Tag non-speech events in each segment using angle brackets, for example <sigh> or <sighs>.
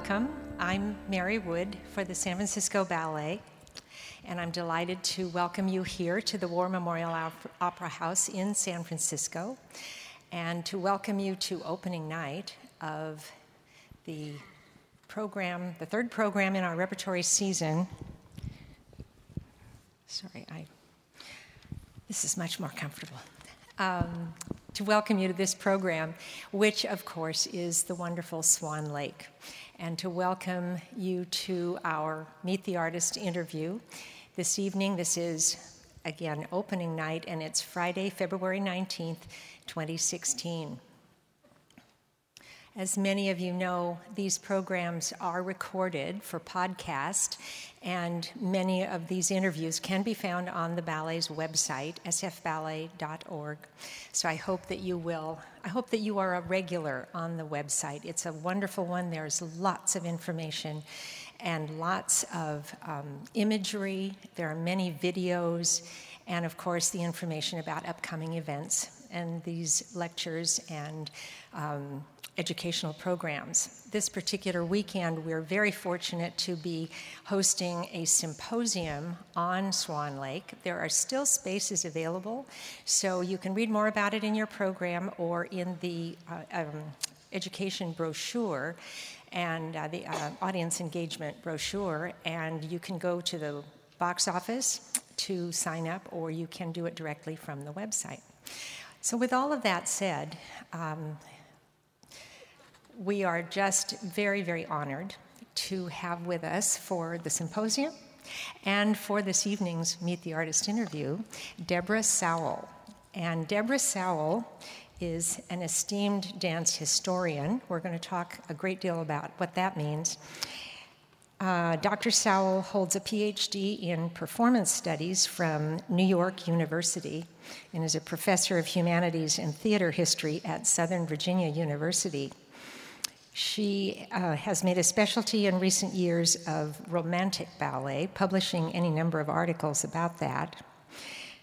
welcome. I'm Mary Wood for the San Francisco Ballet, and I'm delighted to welcome you here to the War Memorial Opera House in San Francisco, and to welcome you to opening night of the program, the third program in our repertory season. Sorry, I. This is much more comfortable. Um, to welcome you to this program, which, of course, is the wonderful Swan Lake, and to welcome you to our Meet the Artist interview this evening. This is, again, opening night, and it's Friday, February 19th, 2016. As many of you know, these programs are recorded for podcast, and many of these interviews can be found on the ballet's website, sfballet.org. So I hope that you will, I hope that you are a regular on the website. It's a wonderful one, there's lots of information and lots of um, imagery. There are many videos, and of course, the information about upcoming events and these lectures and um, educational programs. This particular weekend, we're very fortunate to be hosting a symposium on Swan Lake. There are still spaces available, so you can read more about it in your program or in the uh, um, education brochure and uh, the uh, audience engagement brochure, and you can go to the box office to sign up, or you can do it directly from the website. So, with all of that said, um, we are just very, very honored to have with us for the symposium and for this evening's Meet the Artist interview, Deborah Sowell. And Deborah Sowell is an esteemed dance historian. We're going to talk a great deal about what that means. Uh, Dr. Sowell holds a PhD in performance studies from New York University and is a professor of humanities and theater history at Southern Virginia University. She uh, has made a specialty in recent years of romantic ballet, publishing any number of articles about that.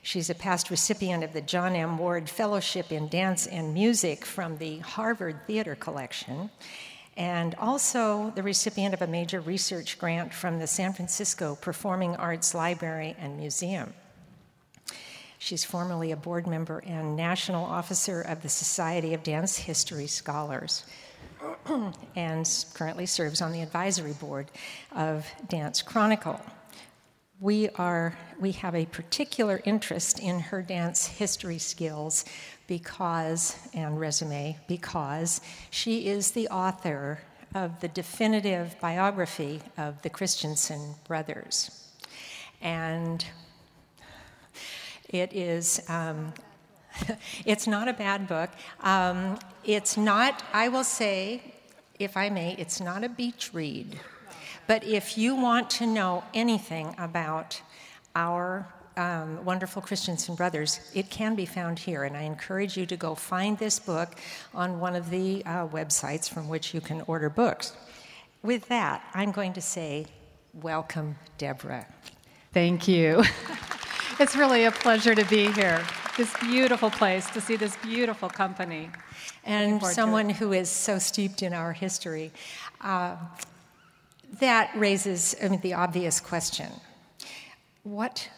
She's a past recipient of the John M. Ward Fellowship in Dance and Music from the Harvard Theater Collection, and also the recipient of a major research grant from the San Francisco Performing Arts Library and Museum. She's formerly a board member and national officer of the Society of Dance History Scholars. <clears throat> and currently serves on the advisory board of Dance Chronicle. We, are, we have a particular interest in her dance history skills because, and resume, because she is the author of the definitive biography of the Christensen brothers. And it is um, <laughs> it's not a bad book. Um, it's not, I will say, if I may, it's not a beach read. But if you want to know anything about our um, wonderful Christensen brothers, it can be found here. And I encourage you to go find this book on one of the uh, websites from which you can order books. With that, I'm going to say, welcome, Deborah. Thank you. <laughs> it's really a pleasure to be here this beautiful place, to see this beautiful company. And someone who is so steeped in our history. Uh, that raises I mean, the obvious question What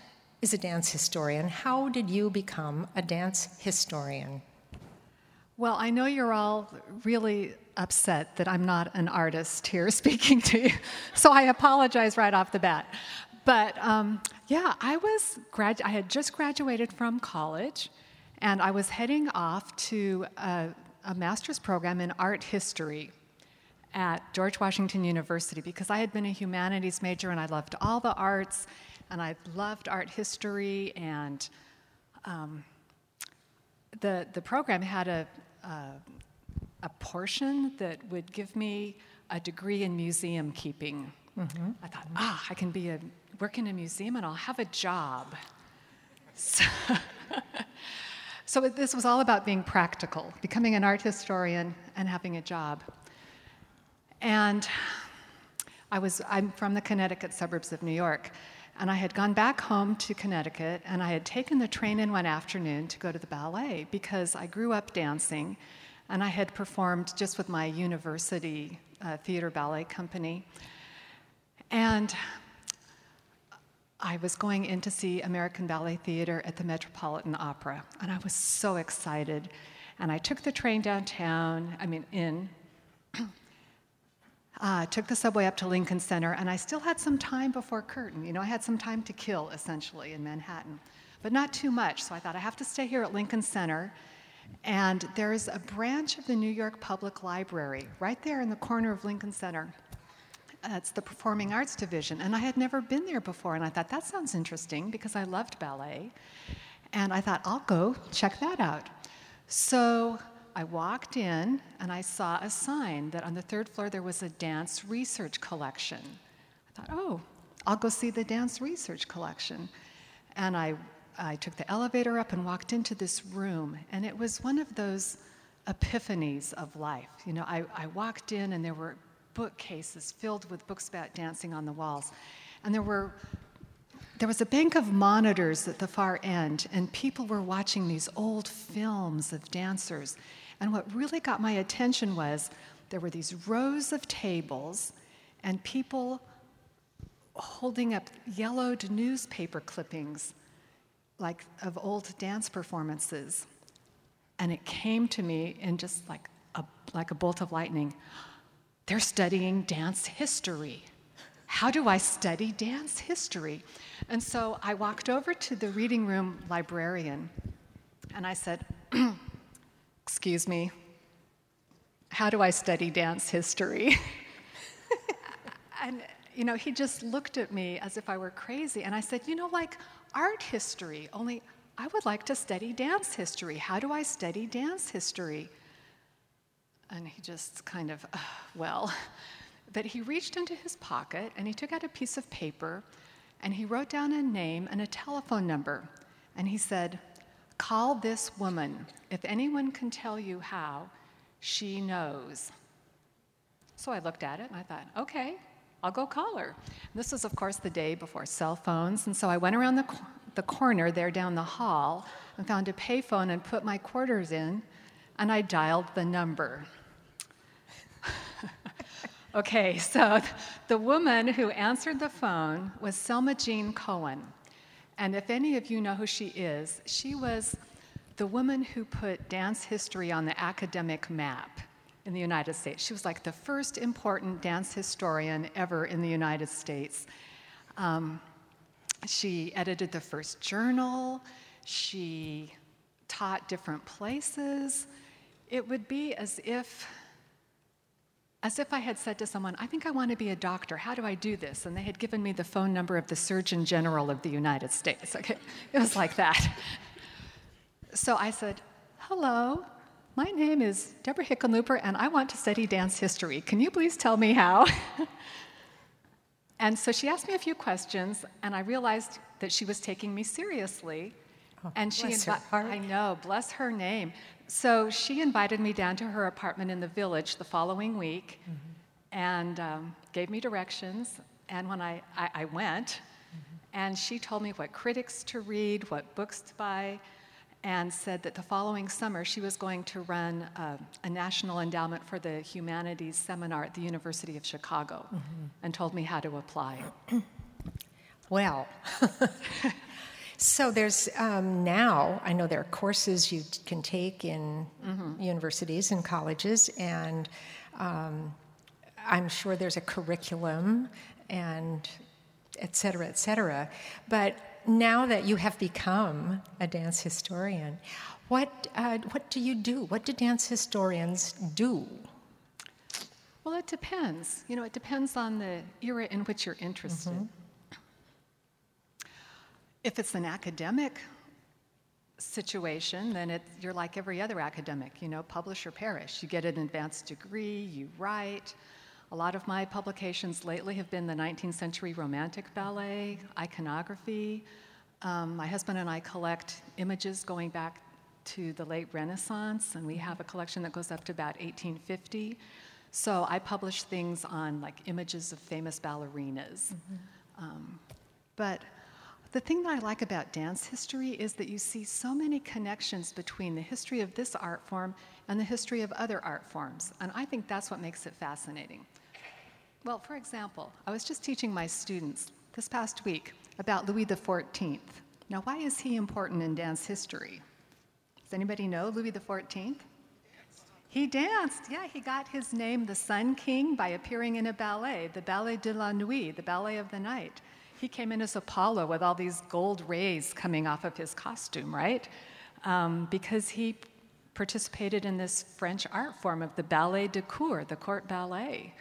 is a dance historian? How did you become a dance historian? Well, I know you're all really upset that I'm not an artist here <laughs> speaking to you, so I apologize right off the bat. But um, yeah, I was grad- I had just graduated from college, and I was heading off to a, a master's program in art history at George Washington University because I had been a humanities major and I loved all the arts, and I loved art history, and um, the the program had a, a a portion that would give me a degree in museum keeping. Mm-hmm. I thought, ah, I can be a work in a museum and I'll have a job. So, <laughs> so this was all about being practical, becoming an art historian and having a job. And I was, I'm from the Connecticut suburbs of New York, and I had gone back home to Connecticut, and I had taken the train in one afternoon to go to the ballet because I grew up dancing, and I had performed just with my university uh, theater ballet company. And I was going in to see American Ballet Theater at the Metropolitan Opera, and I was so excited. And I took the train downtown, I mean, in, <clears throat> uh, took the subway up to Lincoln Center, and I still had some time before curtain. You know, I had some time to kill, essentially, in Manhattan, but not too much. So I thought I have to stay here at Lincoln Center. And there's a branch of the New York Public Library right there in the corner of Lincoln Center. It's the Performing Arts Division. And I had never been there before. And I thought, that sounds interesting because I loved ballet. And I thought, I'll go check that out. So I walked in and I saw a sign that on the third floor there was a dance research collection. I thought, oh, I'll go see the dance research collection. And I, I took the elevator up and walked into this room, and it was one of those epiphanies of life. You know, I, I walked in and there were bookcases filled with books about dancing on the walls. And there were there was a bank of monitors at the far end, and people were watching these old films of dancers. And what really got my attention was there were these rows of tables and people holding up yellowed newspaper clippings like of old dance performances. And it came to me in just like a, like a bolt of lightning. They're studying dance history. How do I study dance history? And so I walked over to the reading room librarian and I said, <clears throat> Excuse me, how do I study dance history? <laughs> and, you know, he just looked at me as if I were crazy. And I said, You know, like art history, only I would like to study dance history. How do I study dance history? And he just kind of, uh, well, but he reached into his pocket and he took out a piece of paper and he wrote down a name and a telephone number. And he said, Call this woman. If anyone can tell you how, she knows. So I looked at it and I thought, okay, I'll go call her. This was, of course, the day before cell phones. And so I went around the, the corner there down the hall and found a payphone and put my quarters in and I dialed the number. Okay, <laughs> so the woman who answered the phone was Selma Jean Cohen. And if any of you know who she is, she was the woman who put dance history on the academic map in the United States. She was like the first important dance historian ever in the United States. Um, she edited the first journal, she taught different places. It would be as if as if I had said to someone, I think I want to be a doctor. How do I do this? And they had given me the phone number of the Surgeon General of the United States. Okay? <laughs> It was like that. So I said, Hello, my name is Deborah Hickenlooper, and I want to study dance history. Can you please tell me how? <laughs> and so she asked me a few questions, and I realized that she was taking me seriously. Oh, and she invited, I know, bless her name. So she invited me down to her apartment in the village the following week mm-hmm. and um, gave me directions. And when I, I, I went, mm-hmm. and she told me what critics to read, what books to buy, and said that the following summer she was going to run a, a National Endowment for the Humanities seminar at the University of Chicago mm-hmm. and told me how to apply. well, <laughs> <laughs> So there's um, now, I know there are courses you can take in mm-hmm. universities and colleges, and um, I'm sure there's a curriculum and et cetera, et cetera. But now that you have become a dance historian, what, uh, what do you do? What do dance historians do? Well, it depends. You know, it depends on the era in which you're interested. Mm-hmm. If it's an academic situation, then it, you're like every other academic, you know, publish or perish. You get an advanced degree, you write. A lot of my publications lately have been the 19th century Romantic ballet, iconography. Um, my husband and I collect images going back to the late Renaissance, and we have a collection that goes up to about 1850. So I publish things on like images of famous ballerinas. Mm-hmm. Um, but the thing that I like about dance history is that you see so many connections between the history of this art form and the history of other art forms. And I think that's what makes it fascinating. Well, for example, I was just teaching my students this past week about Louis XIV. Now, why is he important in dance history? Does anybody know Louis XIV? He danced. Yeah, he got his name, the Sun King, by appearing in a ballet, the Ballet de la Nuit, the Ballet of the Night. He came in as Apollo with all these gold rays coming off of his costume, right? Um, because he participated in this French art form of the ballet de cour, the court ballet.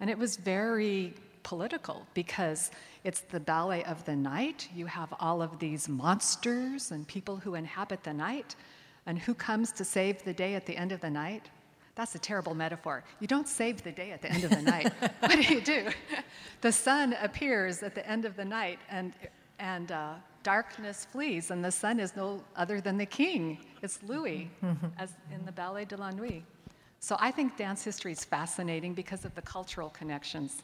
And it was very political because it's the ballet of the night. You have all of these monsters and people who inhabit the night. And who comes to save the day at the end of the night? That's a terrible metaphor. You don't save the day at the end of the night. <laughs> <laughs> what do you do? <laughs> The sun appears at the end of the night, and, and uh, darkness flees, and the sun is no other than the king. It's Louis, mm-hmm. as in the Ballet de la Nuit. So I think dance history is fascinating because of the cultural connections.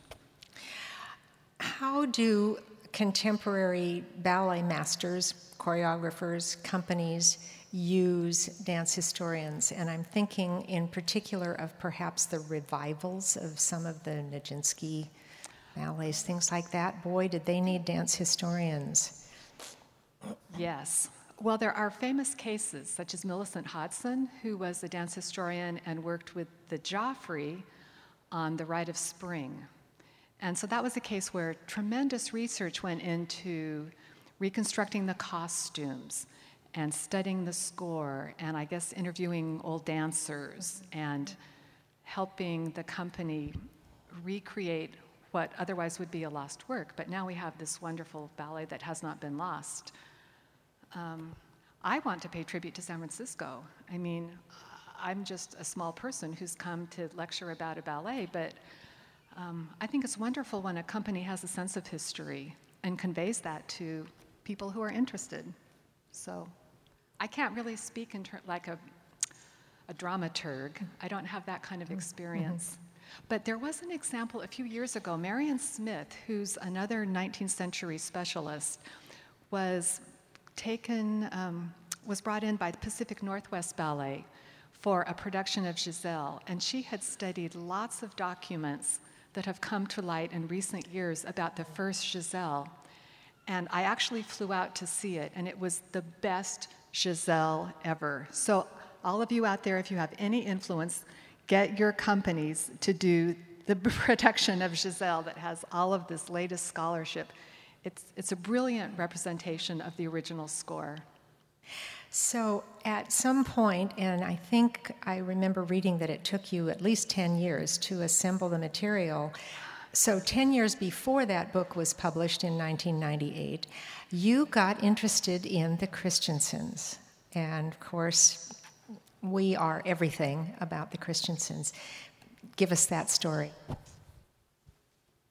How do contemporary ballet masters, choreographers, companies use dance historians? And I'm thinking in particular of perhaps the revivals of some of the Nijinsky ballets, things like that. Boy, did they need dance historians. Yes. Well, there are famous cases, such as Millicent Hodson, who was a dance historian and worked with the Joffrey on The Rite of Spring. And so that was a case where tremendous research went into reconstructing the costumes and studying the score, and I guess interviewing old dancers and helping the company recreate what otherwise would be a lost work. But now we have this wonderful ballet that has not been lost. Um, I want to pay tribute to San Francisco. I mean, I'm just a small person who's come to lecture about a ballet, but um, I think it's wonderful when a company has a sense of history and conveys that to people who are interested. So I can't really speak in ter- like a, a dramaturg. I don't have that kind of mm-hmm. experience. Mm-hmm. But there was an example a few years ago. Marian Smith, who's another 19th century specialist, was taken, um, was brought in by the Pacific Northwest Ballet for a production of Giselle, and she had studied lots of documents that have come to light in recent years about the first Giselle. And I actually flew out to see it, and it was the best Giselle ever. So, all of you out there, if you have any influence, get your companies to do the <laughs> production of Giselle that has all of this latest scholarship it's, it's a brilliant representation of the original score. So, at some point, and I think I remember reading that it took you at least 10 years to assemble the material. So, 10 years before that book was published in 1998, you got interested in the Christensens. And of course, we are everything about the Christensens. Give us that story.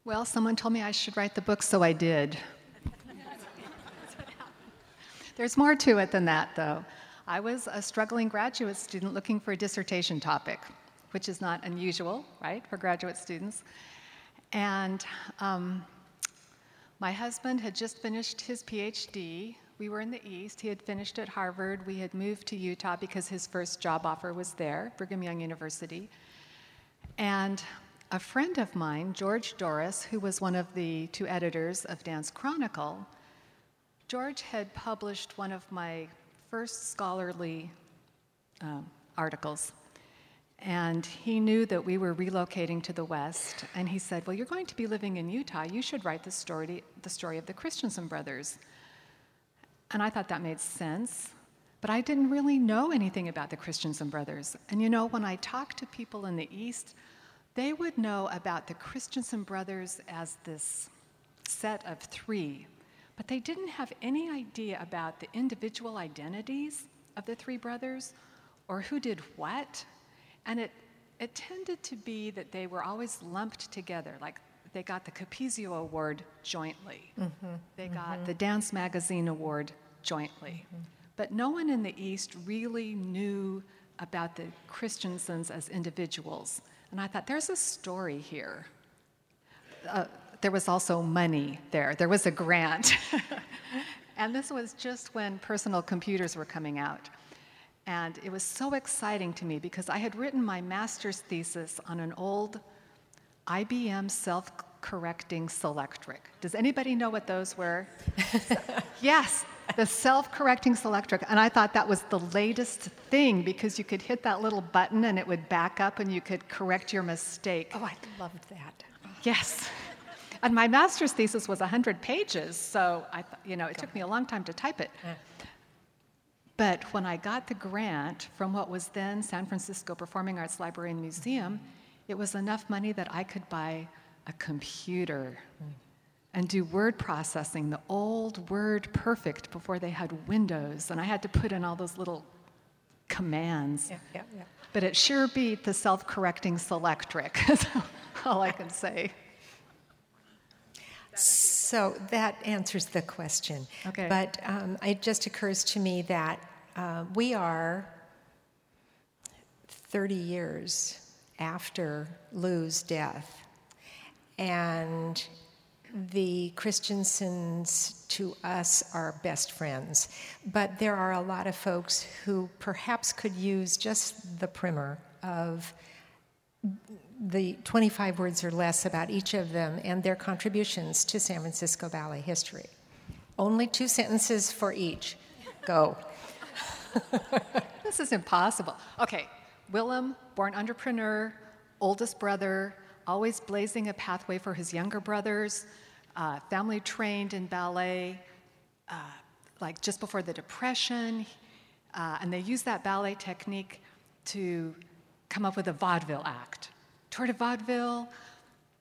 Well, someone told me I should write the book, so I did. There's more to it than that, though. I was a struggling graduate student looking for a dissertation topic, which is not unusual, right, for graduate students. And um, my husband had just finished his PhD. We were in the East. He had finished at Harvard. We had moved to Utah because his first job offer was there, Brigham Young University. And a friend of mine, George Dorris, who was one of the two editors of Dance Chronicle, George had published one of my first scholarly um, articles. And he knew that we were relocating to the West. And he said, Well, you're going to be living in Utah. You should write the story, the story of the Christensen brothers. And I thought that made sense. But I didn't really know anything about the Christensen brothers. And you know, when I talked to people in the East, they would know about the Christensen brothers as this set of three, but they didn't have any idea about the individual identities of the three brothers or who did what. And it, it tended to be that they were always lumped together, like they got the Capezio Award jointly, mm-hmm. they got mm-hmm. the Dance Magazine Award jointly. Mm-hmm. But no one in the East really knew about the Christensens as individuals. And I thought, there's a story here. Uh, there was also money there, there was a grant. <laughs> And this was just when personal computers were coming out. And it was so exciting to me because I had written my master's thesis on an old IBM self correcting Selectric. Does anybody know what those were? <laughs> yes, the self correcting Selectric. And I thought that was the latest thing because you could hit that little button and it would back up and you could correct your mistake. Oh, I loved that. Yes. And my master's thesis was 100 pages, so I, you know, it took me a long time to type it. But when I got the grant from what was then San Francisco Performing Arts Library and Museum, it was enough money that I could buy a computer and do word processing, the old Word Perfect before they had Windows. And I had to put in all those little commands. Yeah, yeah, yeah. But it sure beat the self correcting Selectric, <laughs> is all I can say. So that answers the question. Okay. But um, it just occurs to me that uh, we are 30 years after Lou's death. And the Christensens to us are best friends. But there are a lot of folks who perhaps could use just the primer of the 25 words or less about each of them and their contributions to San Francisco Ballet history. Only two sentences for each. Go. This is impossible. Okay, Willem, born entrepreneur, oldest brother, always blazing a pathway for his younger brothers, uh, family trained in ballet, uh, like just before the Depression, uh, and they used that ballet technique to come up with a vaudeville act. Tour de vaudeville,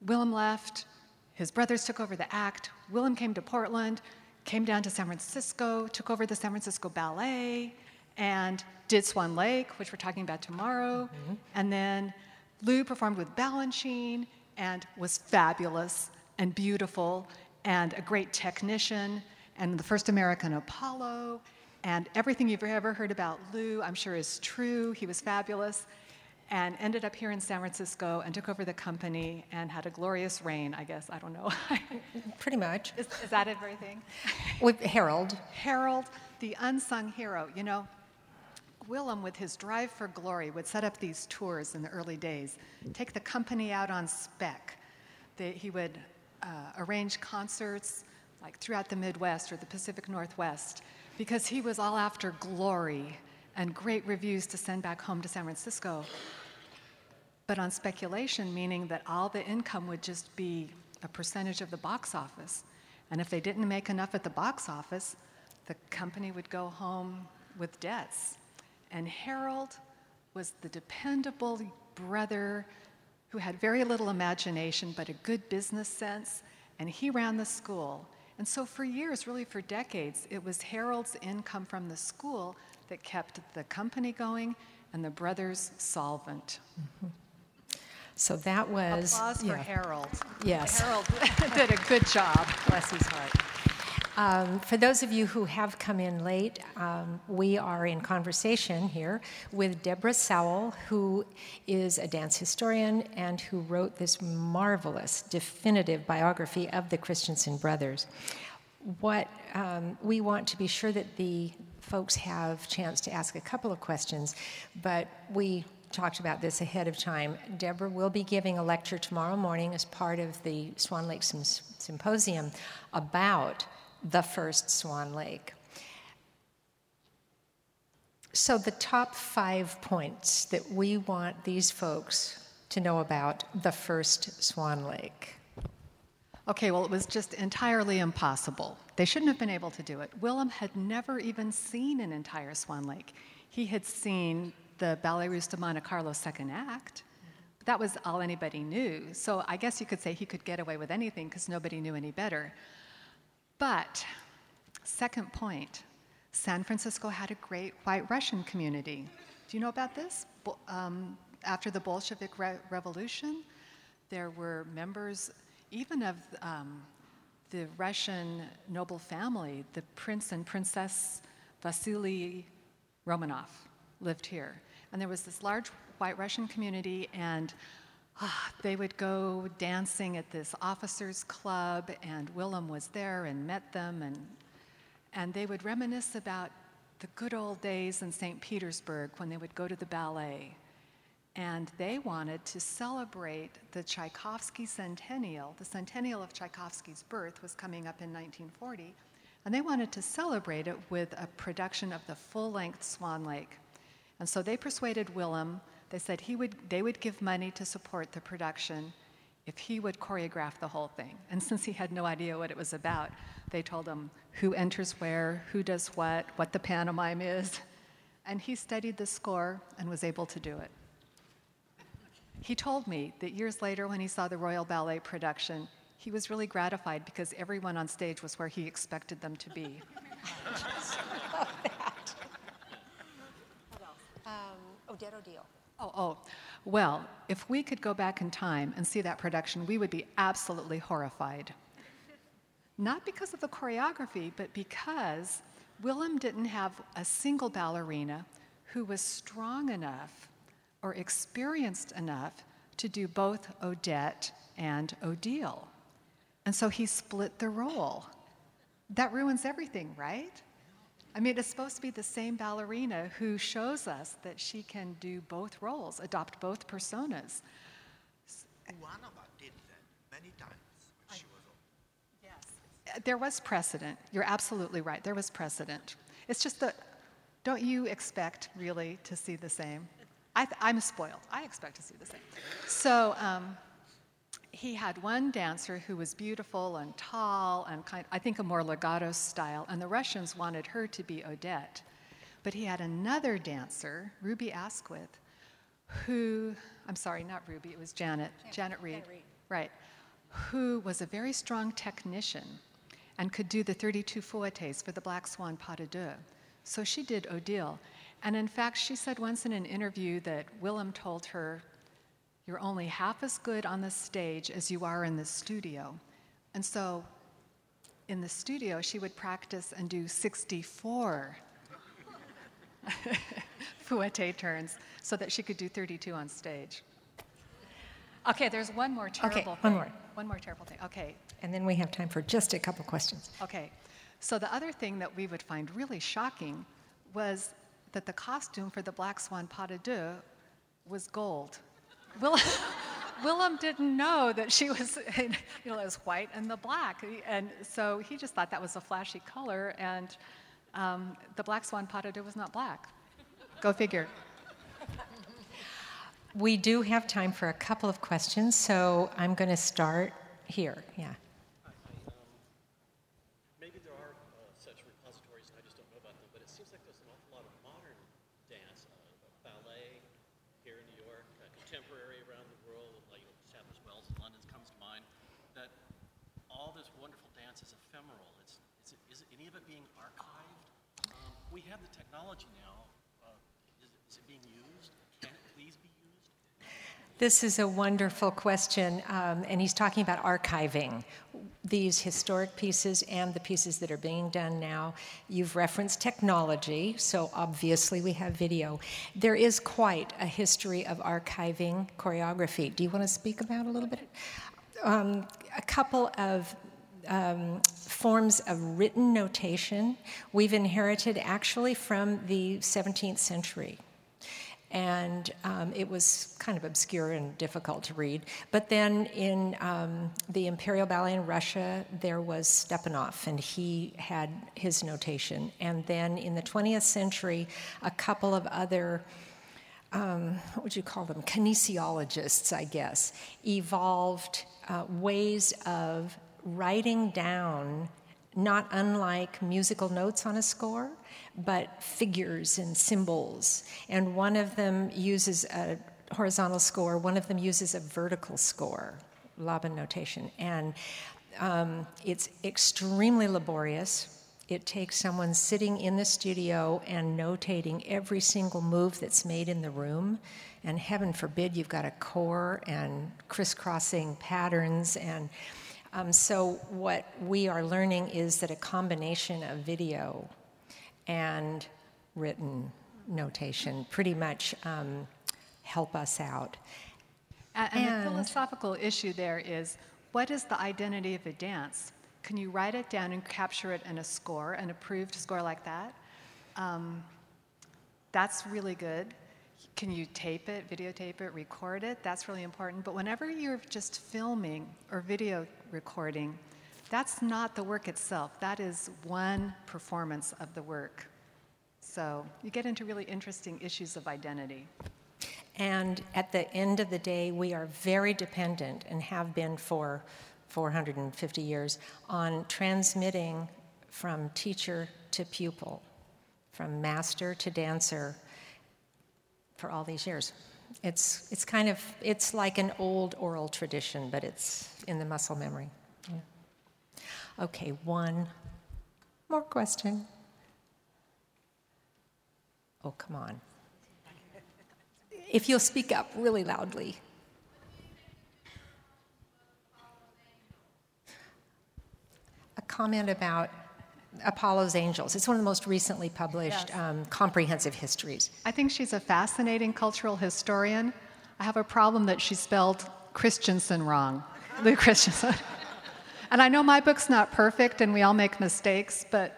Willem left, his brothers took over the act. Willem came to Portland, came down to San Francisco, took over the San Francisco Ballet, and did Swan Lake, which we're talking about tomorrow. Mm-hmm. And then Lou performed with Balanchine and was fabulous and beautiful and a great technician and the first American Apollo. And everything you've ever heard about Lou, I'm sure, is true. He was fabulous and ended up here in San Francisco and took over the company and had a glorious reign, I guess. I don't know. <laughs> Pretty much. Is, is that everything? With Harold. Harold, the unsung hero. You know, Willem, with his drive for glory, would set up these tours in the early days, take the company out on spec. They, he would uh, arrange concerts like throughout the Midwest or the Pacific Northwest because he was all after glory and great reviews to send back home to San Francisco. But on speculation, meaning that all the income would just be a percentage of the box office. And if they didn't make enough at the box office, the company would go home with debts. And Harold was the dependable brother who had very little imagination but a good business sense, and he ran the school. And so, for years, really for decades, it was Harold's income from the school that kept the company going and the brothers solvent. Mm-hmm. So that was. Applause yeah. for Harold. Yes. Harold <laughs> did a good job. Bless his heart. Um, for those of you who have come in late, um, we are in conversation here with Deborah Sowell, who is a dance historian and who wrote this marvelous, definitive biography of the Christensen brothers. What um, we want to be sure that the folks have chance to ask a couple of questions, but we talked about this ahead of time. Deborah will be giving a lecture tomorrow morning as part of the Swan Lake Symposium about the first Swan Lake. So, the top five points that we want these folks to know about the first Swan Lake. Okay, well, it was just entirely impossible. They shouldn't have been able to do it. Willem had never even seen an entire Swan Lake. He had seen the Ballet Russe de Monte Carlo second act. That was all anybody knew. So I guess you could say he could get away with anything because nobody knew any better. But, second point, San Francisco had a great white Russian community. Do you know about this? Um, after the Bolshevik Re- Revolution, there were members even of um, the Russian noble family, the Prince and Princess Vasily Romanov lived here. And there was this large white Russian community, and <sighs> they would go dancing at this officers' club, and Willem was there and met them, and and they would reminisce about the good old days in St. Petersburg when they would go to the ballet. And they wanted to celebrate the Tchaikovsky centennial. The centennial of Tchaikovsky's birth was coming up in 1940, and they wanted to celebrate it with a production of the full length Swan Lake. And so they persuaded Willem, they said he would, they would give money to support the production if he would choreograph the whole thing. And since he had no idea what it was about, they told him who enters where, who does what, what the pantomime is. And he studied the score and was able to do it. He told me that years later, when he saw the Royal Ballet production, he was really gratified because everyone on stage was where he expected them to be. <laughs> <laughs> Um, Odette Odile. Oh, oh. Well, if we could go back in time and see that production, we would be absolutely horrified. Not because of the choreography, but because Willem didn't have a single ballerina who was strong enough or experienced enough to do both Odette and Odile. And so he split the role. That ruins everything, right? I mean, it's supposed to be the same ballerina who shows us that she can do both roles, adopt both personas. Ulanova did that many times when she was old. Yes. There was precedent. You're absolutely right. There was precedent. It's just that, don't you expect really to see the same? I am spoiled. I expect to see the same. So, um, he had one dancer who was beautiful and tall and kind I think a more legato style, and the Russians wanted her to be Odette. But he had another dancer, Ruby Asquith, who I'm sorry, not Ruby, it was Janet, Janet, Janet Reed. Reed. Right. Who was a very strong technician and could do the 32 fouettes for the Black Swan pas de deux. So she did Odile. And in fact, she said once in an interview that Willem told her you're only half as good on the stage as you are in the studio. And so in the studio, she would practice and do 64 <laughs> fouette turns so that she could do 32 on stage. Okay, there's one more terrible okay, thing. One more. One more terrible thing. Okay. And then we have time for just a couple questions. Okay. So the other thing that we would find really shocking was that the costume for the Black Swan pas de deux was gold. Willem, <laughs> Willem didn't know that she was, <laughs> you know, it was white and the black. And so he just thought that was a flashy color, and um, the black swan deux was not black. Go figure. We do have time for a couple of questions, so I'm going to start here. Yeah. This is a wonderful question, um, and he's talking about archiving these historic pieces and the pieces that are being done now. You've referenced technology, so obviously we have video. There is quite a history of archiving choreography. Do you want to speak about a little bit? Um, a couple of um, forms of written notation we've inherited actually from the 17th century and um, it was kind of obscure and difficult to read. But then in um, the Imperial Ballet in Russia, there was Stepanov, and he had his notation. And then in the 20th century, a couple of other um, what would you call them? Kinesiologists, I guess, evolved uh, ways of writing down, not unlike musical notes on a score, but figures and symbols. And one of them uses a horizontal score, one of them uses a vertical score, Laban notation. And um, it's extremely laborious. It takes someone sitting in the studio and notating every single move that's made in the room. And heaven forbid you've got a corps and crisscrossing patterns. And um, so, what we are learning is that a combination of video and written notation pretty much um, help us out. And, and, the philosophical issue there is what is the identity of a dance? can you write it down and capture it in a score, an approved score like that? Um, that's really good. Can you tape it, videotape it, record it? That's really important. But whenever you're just filming or video recording, that's not the work itself. That is one performance of the work. So you get into really interesting issues of identity. And at the end of the day, we are very dependent and have been for 450 years on transmitting from teacher to pupil, from master to dancer for all these years. It's, it's kind of, it's like an old oral tradition, but it's in the muscle memory. Yeah. Okay, one more question. Oh, come on. If you'll speak up really loudly. A comment about Apollo's Angels. It's one of the most recently published Yes. um, comprehensive histories. I think she's a fascinating cultural historian. I have a problem that she spelled Christensen wrong, <laughs> Lou Christensen. <laughs> and I know my book's not perfect and we all make mistakes, but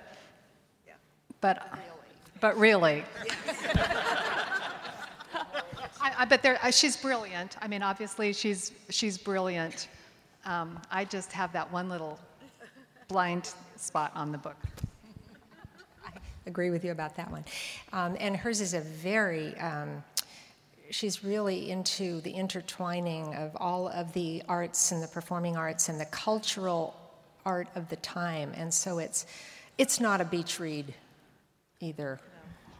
but but really. <laughs> I, I bet there, uh, she's brilliant. I mean, obviously she's she's brilliant. Um, I just have that one little blind spot on the book. I agree with you about that one. Um, and hers is a very, um, she's really into the intertwining of all of the arts and the performing arts and the cultural art of the time. And so it's, it's not a beach read either,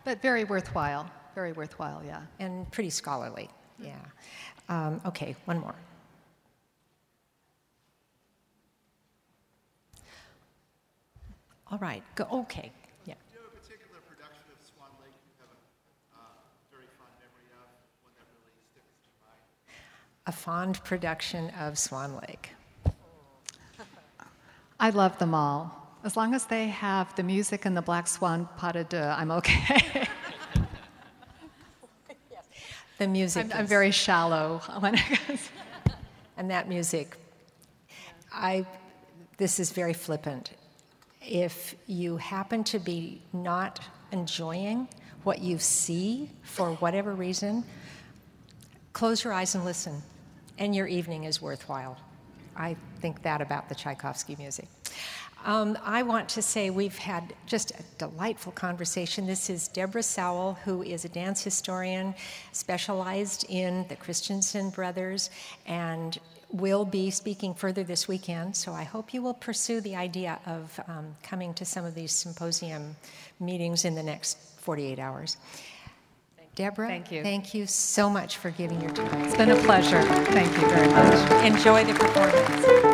But very worthwhile. Very worthwhile, yeah. and pretty scholarly. Yeah. Um, okay, one more. All right, go, okay, yeah. Do you have a particular production of Swan Lake you have a uh, very fond memory of, one that really sticks to mind? A fond production of Swan Lake. I love them all. As long as they have the music and the Black Swan pas de deux, I'm okay. <laughs> The music. I'm, I'm very shallow when it comes. And that music, I, this is very flippant. If you happen to be not enjoying what you see for whatever reason, close your eyes and listen, and your evening is worthwhile. I think that about the Tchaikovsky music. Um, I want to say we've had just a delightful conversation. This is Deborah Sowell, who is a dance historian specialized in the Christensen brothers and will be speaking further this weekend. So I hope you will pursue the idea of um, coming to some of these symposium meetings in the next 48 hours. Deborah, Thank you. Thank you so much for giving your time. It's been a pleasure. Thank you very much. Enjoy the performance.